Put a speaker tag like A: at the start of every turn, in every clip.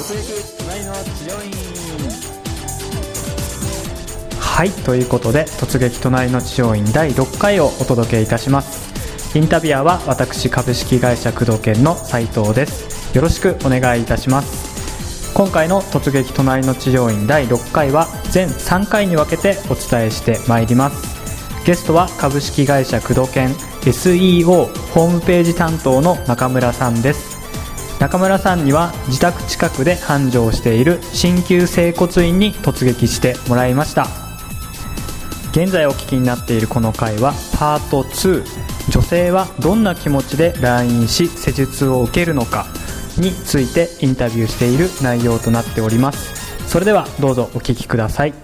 A: 突撃隣の治療院
B: はいということで突撃隣の治療院第6回をお届けいたします。インタビュアーは私株式会社工藤研の斉藤です。よろしくお願いいたします。今回の突撃隣の治療院第6回は全3回に分けてお伝えしてまいります。ゲストは株式会社工藤研 SEO ホームページ担当の中村さんです。中村さんには自宅近くで繁盛している鍼灸整骨院に突撃してもらいました。現在お聞きになっているこの回はパート2女性はどんな気持ちで来院し施術を受けるのかについてインタビューしている内容となっております。それではどうぞお聞きください。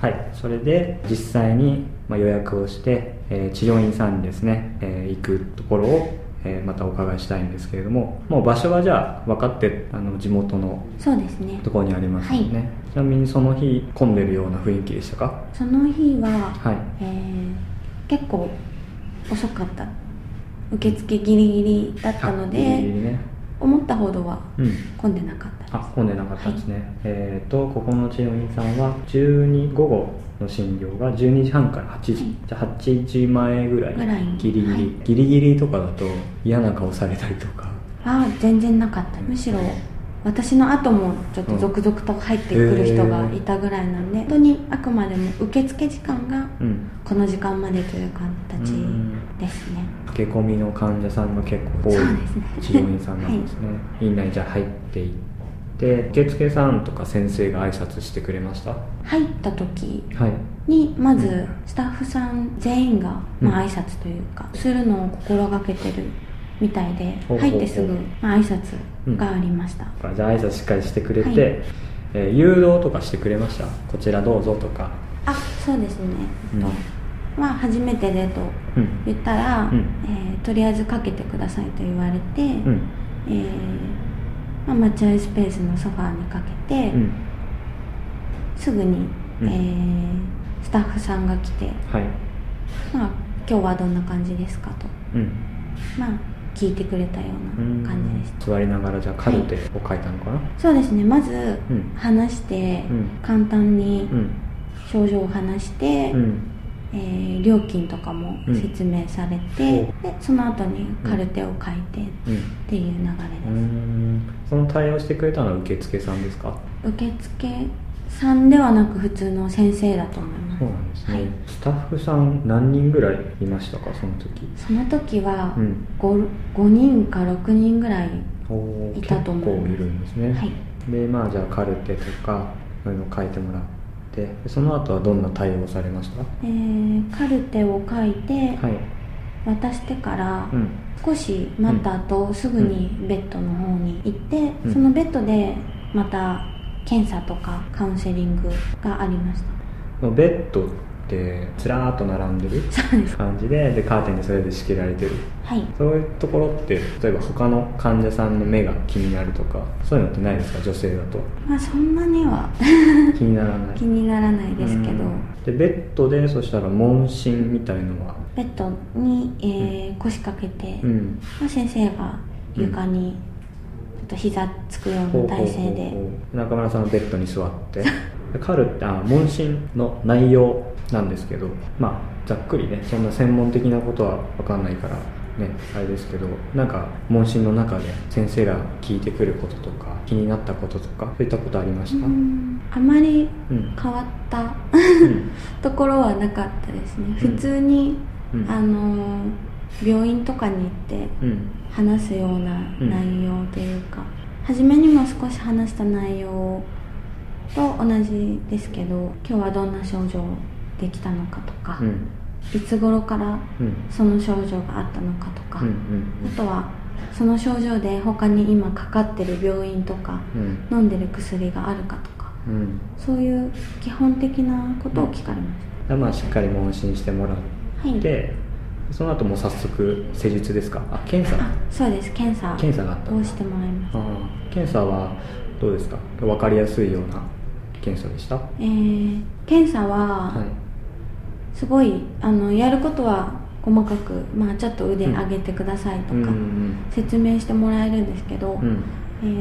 B: はいそれで実際に予約をして、え治療院さんにですね、え行くところを、えーまたお伺いしたいんですけれどももう場所はじゃあ分かってあの地元の
C: そうですね。
B: ところにありますよね、ちなみにその日混んでるような雰囲気でしたか？
C: その日は、
B: はい。
C: えー結構遅かった。受付ギリギリだったので
B: あギリギリね
C: 思ったほどは
B: うん。
C: 混んでなかったです。
B: あ混んでなかったですね、えっ、とここの治療院さんは12午後の診療が12時半から8時、
C: はい。
B: じゃあ8時前ぐらい。
C: ぐらい。
B: ギリギリ、
C: はい。
B: ギリギリとかだと嫌な顔されたりとか。
C: ああ全然なかった。むしろ私の後もちょっと続々と入ってくる人がいたぐらいなんで、本当にあくまでも受付時間が
B: うん。
C: この時間までという形
B: うん
C: ですね。
B: 駆け込みの患者さんが結構多い
C: そうですね。
B: 治療院さんなんですね、院内にじゃあ入っていって受付さんとか先生が挨拶してくれました？
C: 入った時
B: はい
C: にまずスタッフさん全員が、
B: うん。
C: まあ挨拶というかするのを心がけてるみたいで入ってすぐ、まあ、挨拶がありました、
B: じゃあ挨拶しっかりしてくれて、
C: はい。
B: えー誘導とかしてくれました？こちらどうぞとか。
C: あそうですね、
B: うん
C: とまあ初めてでと
B: うん。
C: 言ったら、
B: うん。
C: えーとりあえずかけてくださいと言われて、
B: うん。
C: えーまあ、待合スペースのソファーにかけて、
B: うん。
C: すぐに、
B: うん。
C: えースタッフさんが来て、
B: はい。
C: まあ、今日はどんな感じですかと、
B: うん。
C: まあ、聞いてくれたよう
B: うん
C: な感じでした。
B: 座りながらじゃあカルテを書いたのかな、
C: そうですね。まず
B: うん。
C: 話して、
B: うん。
C: 簡単に
B: うん。
C: 症状を話して、
B: うん
C: えー料金とかも説明されて、
B: うん。
C: でその後にカルテを書いてっ
B: うん
C: ていう流れ
B: う
C: です、
B: ん。その対応してくれたのは受付さんですか？
C: 受付さんではなく普通の先生だと思います。
B: そうなんですね、
C: はい。
B: スタッフさん何人ぐらいいましたか？その時。
C: その時は
B: うん。
C: 5, 5人か6人ぐらいいたと思います。
B: 結構いるんですね、
C: はい。
B: でまあじゃあカルテとかそういうのを書いてもらってでその後はどんな対応をされました？
C: えーカルテを書いて
B: はい。
C: 渡してから
B: うん。
C: 少し待った後、すぐにベッドの方に行って、
B: うん。
C: そのベッドでまた検査とかカウンセリングがありました。
B: ベッドってずらーっと並んでる感じででカーテンにそれで仕切られてる。
C: はい。
B: そういうところって例えば他の患者さんの目が気になるとかそういうのってないですか？女性だと。
C: まあそんなには。
B: 気にならない。
C: 気にならないですけど、
B: うん。でベッドでそしたら問診みたいのは？
C: ベッドに、えー腰掛けて、
B: うん。
C: まあ、先生が床にちょっと膝つくような体勢で。
B: う中村さんのベッドに座って。でカルテあ問診の内容なんですけどまあざっくりねそんな専門的なことは分かんないからねあれですけどなんか問診の中で先生が聞いてくることとか気になったこととかそういったことありました、
C: う
B: うん。
C: んあまり
B: うん。
C: 変わった ところはなかったですね。普通に、
B: うん。
C: あの病院とかに行って
B: うん。
C: 話すような内容というか、初めにも少し話した内容と同じですけど今日はどんな症状できたのかとか、
B: うん。
C: いつ頃から
B: うん。
C: その症状があったのかとか、
B: うん
C: あとはその症状で他に今かかってる病院とか
B: うん。
C: 飲んでる薬があるかとか
B: うん。うん
C: そういう基本的なことを聞かれまし
B: でまあしっかり問診してもら
C: た、はい。
B: って、その後もう早速施術ですか？あ検査？
C: あそうです。検査
B: 検査があった
C: をしてもらいます
B: ああ。検査はどうですか？分かりやすいような検査でした？は
C: えー検査はいすごいあのやることは細かく、まあ、ちょっと腕上げてくださいとか、説明してもらえるんですけど、
B: うん。
C: えー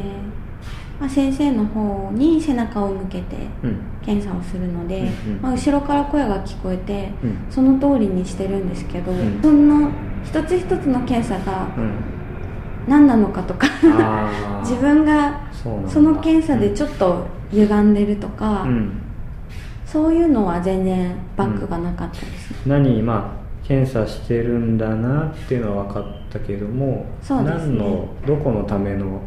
C: まあ、先生の方に背中を向けて
B: うん。
C: 検査をするので、
B: うんうん。
C: まあ、後ろから声が聞こえて、
B: うん。
C: その通りにしてるんですけど、
B: ん。
C: その一つ一つの検査が
B: うん。
C: 何なのかとか 自分が
B: そ
C: の検査でちょっと歪んでるとか、
B: うん
C: そういうのは全然バックがなかったですね、
B: 何まあ検査してるんだなっていうのは分かったけども
C: そうですね。
B: 何のどこのための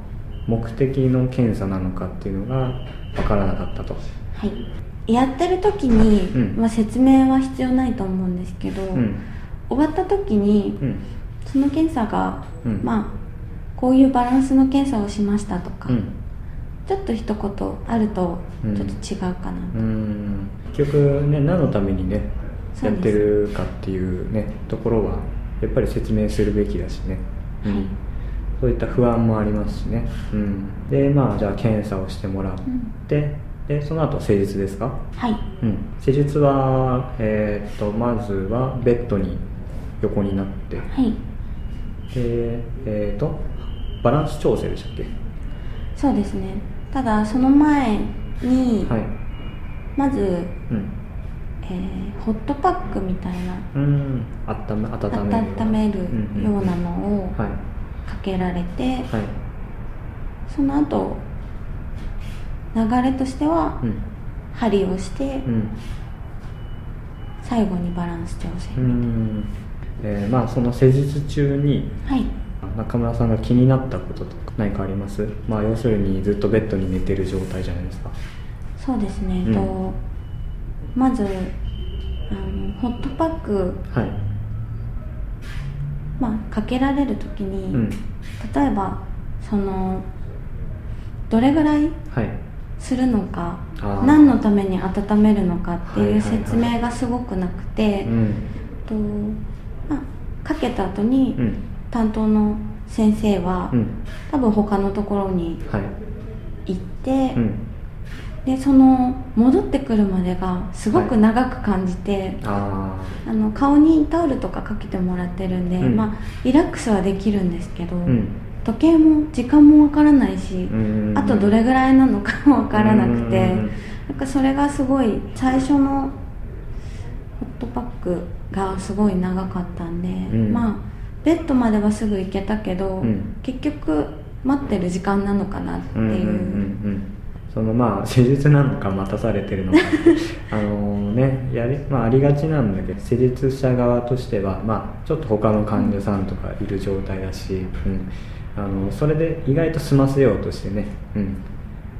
B: 目的の検査なのかっていうのが分からなかったと。
C: はい。やってる時に、
B: うん。
C: まあ、説明は必要ないと思うんですけど、
B: うん。
C: 終わった時に
B: うん。
C: その検査が、
B: うん。
C: まあこういうバランスの検査をしましたとか、
B: うん
C: ちょっと一言あると
B: うん。
C: ちょっと違うかな。と、
B: うん。結局ね何のためにねやってるかっていうねところはやっぱり説明するべきだしね、うん。
C: はい
B: そういった不安もありますしね、うん、でまあじゃあ検査をしてもらって、でその後施術ですか？
C: はい。
B: うん、施術は、えーっとまずはベッドに横になって。で、
C: はい。
B: えーっとバランス調整でしたっけ？
C: そうですねただその前に、
B: はい。
C: まず、
B: うん。
C: えーホットパックみたいな
B: うん。温め温める
C: 温めるようなのを
B: はい。
C: かけられて、
B: はい。
C: その後流れとしては
B: うん。
C: 針をして、
B: うん。
C: 最後にバランス調整、
B: うん。えーまあその施術中に
C: はい
B: 中村さんが気になったこととか何かあります？まあ要するにずっとベッドに寝てる状態じゃないですか。
C: そうですね、
B: うん。
C: とまずあのホットパック、
B: はい。
C: まあ、かけられる時に、
B: うん。
C: 例えばそのどれぐらい
B: はい。
C: するのか
B: あー。
C: 何のために温めるのかっていう
B: はいはいはい。
C: 説明がすごくなくて、
B: うん。
C: とまあ、かけた後に
B: うん
C: 担当の先生は、
B: うん。
C: 多分他のところに
B: はい。
C: 行って、
B: うん。
C: でその戻ってくるまでがすごく長く感じて、
B: あ
C: あの顔にタオルとかかけてもらってるんで、
B: うん。
C: まあ、リラックスはできるんですけど、時計も時間もわからないし、
B: うん
C: あとどれぐらいなのかもわからなくて、
B: うん
C: なんかそれがすごい最初のホットパックがすごい長かったんで、
B: ん。
C: まあベッドまではすぐ行けたけど、
B: うん。
C: 結局待ってる時間なのかなっていう,、
B: うんうんうんうん。そのまあ施術なのか待たされてるのか。あのねやり,、まあ、ありがちなんだけど施術者側としては、まあ、ちょっと他の患者さんとかいる状態だし、うん、あのそれで意外と済ませようとしてね、うん、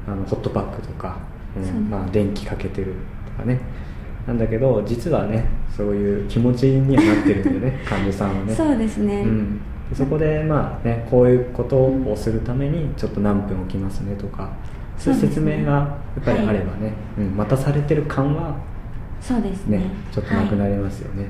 B: あのホットパックとか、うん。まあ、電気かけてるとかねなんだけど実はねそういう気持ちにはなってるんでね 患者さんはね。
C: そうですね、
B: うん、でそこでまあねこういうことをするためにちょっと何分置きますねとかそういう説明がやっぱりあればね、うん、待たされてる感は
C: そうです
B: ね。
C: ね
B: ちょっとなくな
C: はい
B: りますよね、